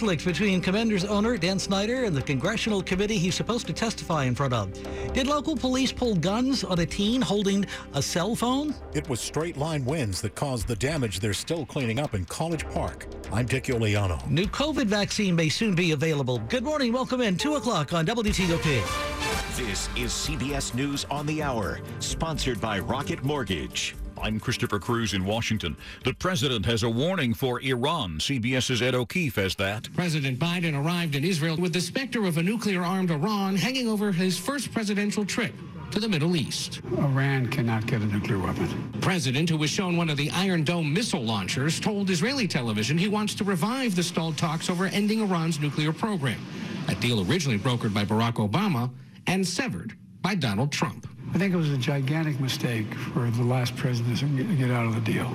conflict between Commanders owner Dan Snyder and the congressional committee he's supposed to testify in front of. Did local police pull guns on a teen holding a cell phone? It was straight line winds that caused the damage they're still cleaning up in College Park. I'm Dick Uliano. New COVID vaccine may soon be available. Good morning. Welcome in. 2 o'clock on WTOP. This is CBS News on the Hour, sponsored by Rocket Mortgage. I'm Christopher Cruz in Washington. The president has a warning for Iran. CBS's Ed O'Keefe has that. President Biden arrived in Israel with the specter of a nuclear armed Iran hanging over his first presidential trip to the Middle East. Iran cannot get a nuclear weapon. The president, who was shown one of the Iron Dome missile launchers, told Israeli television he wants to revive the stalled talks over ending Iran's nuclear program. A deal originally brokered by Barack Obama and severed by Donald Trump. I think it was a gigantic mistake for the last president to get out of the deal.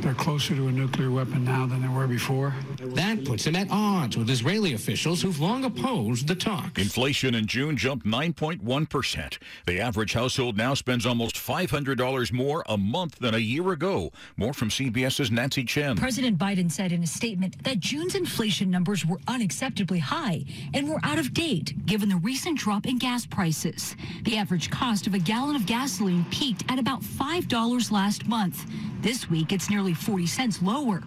They're closer to a nuclear weapon now than they were before. That puts him at odds with Israeli officials who've long opposed the talks. Inflation in June jumped 9.1%. The average household now spends almost $500 more a month than a year ago. More from CBS's Nancy Chen. President Biden said in a statement that June's inflation numbers were unacceptably high and were out of date given the recent drop in gas prices. The average cost of a gallon of gasoline peaked at about $5 last month. This week, it's nearly 40 cents lower.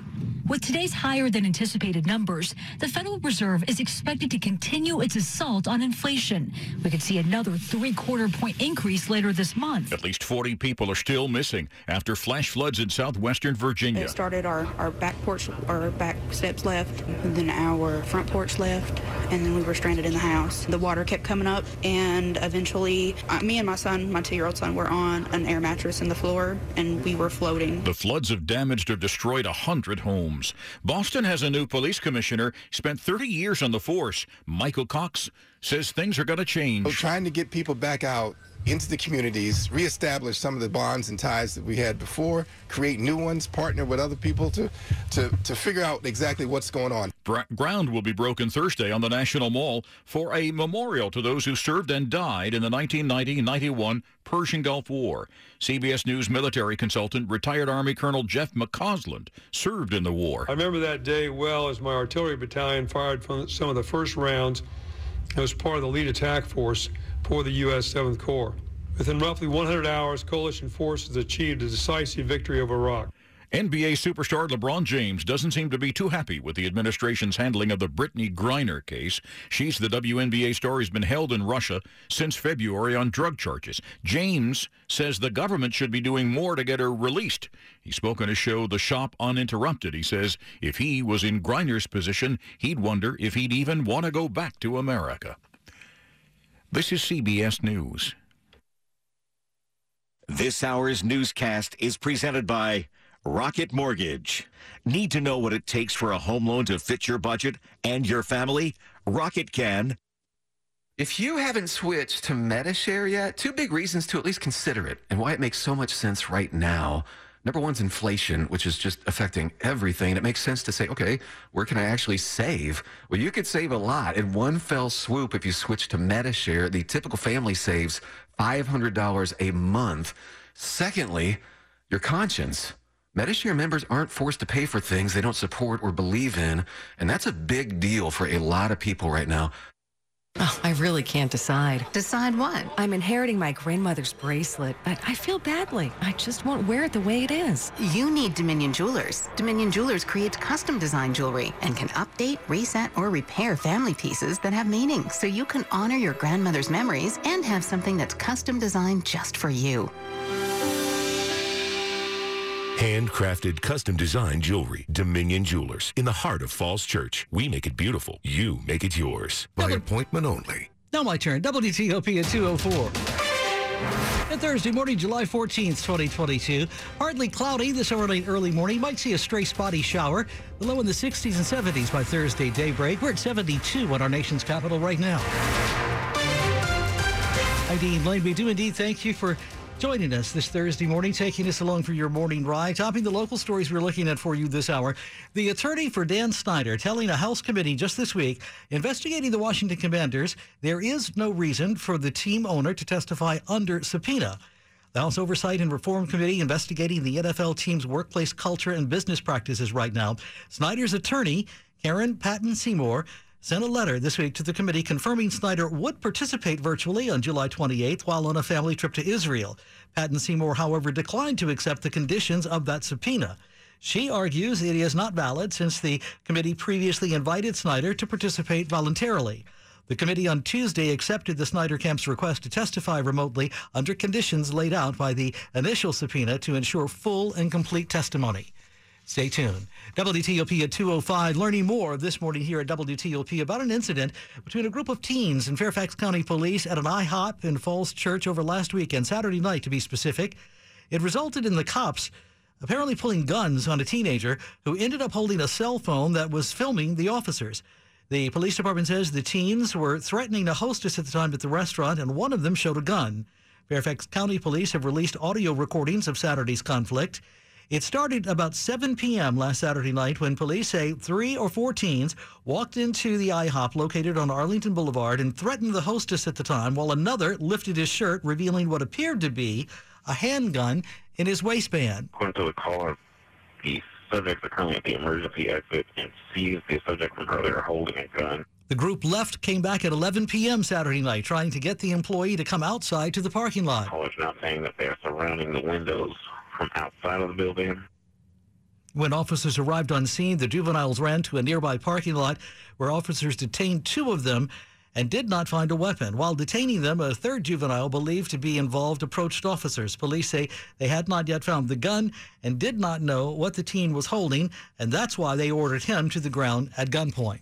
With today's higher than anticipated numbers, the Federal Reserve is expected to continue its assault on inflation. We could see another three quarter point increase later this month. At least 40 people are still missing after flash floods in southwestern Virginia. It started our, our back porch, our back steps left, and then our front porch left, and then we were stranded in the house. The water kept coming up, and eventually, uh, me and my son, my two year old son, were on an air mattress in the floor, and we were floating. The floods have damaged or destroyed 100 homes homes. Boston has a new police commissioner, spent 30 years on the force. Michael Cox says things are going to change. We're trying to get people back out into the communities, reestablish some of the bonds and ties that we had before, create new ones, partner with other people to to, to figure out exactly what's going on. Bra- ground will be broken Thursday on the National Mall for a memorial to those who served and died in the 1990-91 Persian Gulf War. CBS News military consultant, retired Army Colonel Jeff McCausland, served in the war. I remember that day well as my artillery battalion fired from some of the first rounds. I was part of the lead attack force for the U.S. 7th Corps. Within roughly 100 hours, coalition forces achieved a decisive victory over Iraq. NBA superstar LeBron James doesn't seem to be too happy with the administration's handling of the Brittney Griner case. She's the WNBA star who's been held in Russia since February on drug charges. James says the government should be doing more to get her released. He spoke on his show The Shop Uninterrupted. He says if he was in Griner's position, he'd wonder if he'd even want to go back to America. This is CBS News. This hour's newscast is presented by Rocket Mortgage. Need to know what it takes for a home loan to fit your budget and your family? Rocket can. If you haven't switched to Medi-Share yet, two big reasons to at least consider it and why it makes so much sense right now. Number one's inflation, which is just affecting everything. It makes sense to say, okay, where can I actually save? Well, you could save a lot in one fell swoop if you switch to Medi-Share. The typical family saves $500 a month. Secondly, your conscience. Medi-Share members aren't forced to pay for things they don't support or believe in, and that's a big deal for a lot of people right now. Oh, I really can't decide. Decide what? I'm inheriting my grandmother's bracelet, but I feel badly. I just won't wear it the way it is. You need Dominion Jewelers. Dominion Jewelers creates custom design jewelry and can update, reset, or repair family pieces that have meaning so you can honor your grandmother's memories and have something that's custom designed just for you. Handcrafted, custom designed jewelry. Dominion Jewelers. In the heart of Falls Church. We make it beautiful. You make it yours. By appointment only. Now my turn. WTOP at 204. And Thursday morning, July 14th, 2022. Partly cloudy this early early morning. Might see a stray spotty shower. The low in the 60s and 70s by Thursday daybreak. We're at 72 at our nation's capital right now. I'm Dean Lane. We do indeed thank you for joining us this Thursday morning, taking us along for your morning ride, topping the local stories we're looking at for you this hour. The attorney for Dan Snyder telling a House committee just this week investigating the Washington Commanders there is no reason for the team owner to testify under subpoena. The House Oversight and Reform Committee investigating the NFL team's workplace culture and business practices right now. Snyder's attorney, Karen Patton Seymour, sent a letter this week to the committee confirming Snyder would participate virtually on July 28th while on a family trip to Israel. Patton Seymour, however, declined to accept the conditions of that subpoena. She argues it is not valid since the committee previously invited Snyder to participate voluntarily. The committee on Tuesday accepted the Snyder Camp's request to testify remotely under conditions laid out by the initial subpoena to ensure full and complete testimony. Stay tuned. WTOP at 205, learning more this morning here at WTOP about an incident between a group of teens and Fairfax County Police at an IHOP in Falls Church over last weekend, Saturday night to be specific. It resulted in the cops apparently pulling guns on a teenager who ended up holding a cell phone that was filming the officers. The police department says the teens were threatening a hostess at the time at the restaurant, and one of them showed a gun. Fairfax County Police have released audio recordings of Saturday's conflict. It started about 7 p.m. last Saturday night when police say three or four teens walked into the IHOP located on Arlington Boulevard and threatened the hostess at the time, while another lifted his shirt, revealing what appeared to be a handgun in his waistband. According to the caller, the subjects are currently at the emergency exit and sees the subject from earlier holding a gun. The group left, came back at 11 p.m. Saturday night, trying to get the employee to come outside to the parking lot. Callers now saying that they're surrounding the windows from outside of the building. When officers arrived on scene, the juveniles ran to a nearby parking lot where officers detained two of them and did not find a weapon. While detaining them, a third juvenile believed to be involved approached officers. Police say they had not yet found the gun and did not know what the teen was holding, and that's why they ordered him to the ground at gunpoint.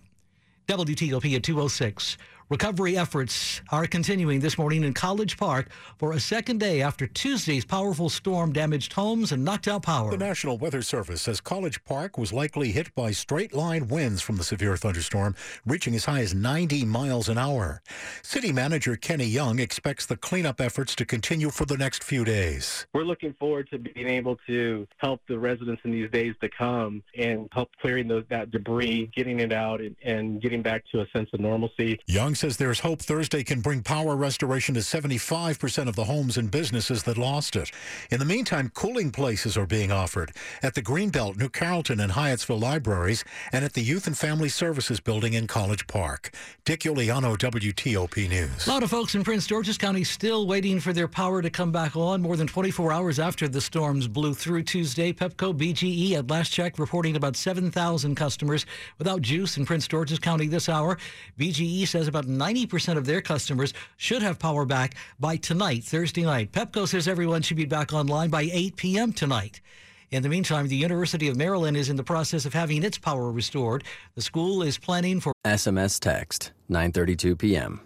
WTOP at 206. Recovery efforts are continuing this morning in College Park for a second day after Tuesday's powerful storm damaged homes and knocked out power. The National Weather Service says College Park was likely hit by straight line winds from the severe thunderstorm, reaching as high as 90 miles an hour. City Manager Kenny Young expects the cleanup efforts to continue for the next few days. We're looking forward to being able to help the residents in these days to come and help clearing those, that debris, getting it out, and, and getting back to a sense of normalcy. Young says there's hope Thursday can bring power restoration to 75% of the homes and businesses that lost it. In the meantime, cooling places are being offered at the Greenbelt, New Carrollton, and Hyattsville libraries and at the Youth and Family Services building in College Park. Dick Uliano, WTOP News. A lot of folks in Prince George's County still waiting for their power to come back on more than 24 hours after the storms blew through Tuesday. Pepco BGE at last check reporting about 7,000 customers without juice in Prince George's County this hour. BGE says about 90% of their customers should have power back by tonight, Thursday night. Pepco says everyone should be back online by 8 p.m. tonight. In the meantime, the University of Maryland is in the process of having its power restored. The school is planning for SMS text 9:32 p.m.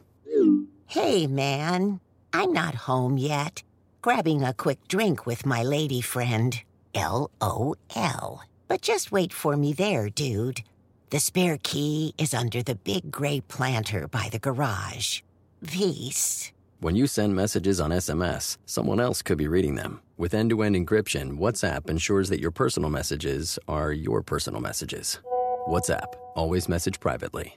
Hey man, I'm not home yet. Grabbing a quick drink with my lady friend. LOL. But just wait for me there, dude. The spare key is under the big gray planter by the garage. Peace. When you send messages on SMS, someone else could be reading them. With end to end encryption, WhatsApp ensures that your personal messages are your personal messages. WhatsApp, always message privately.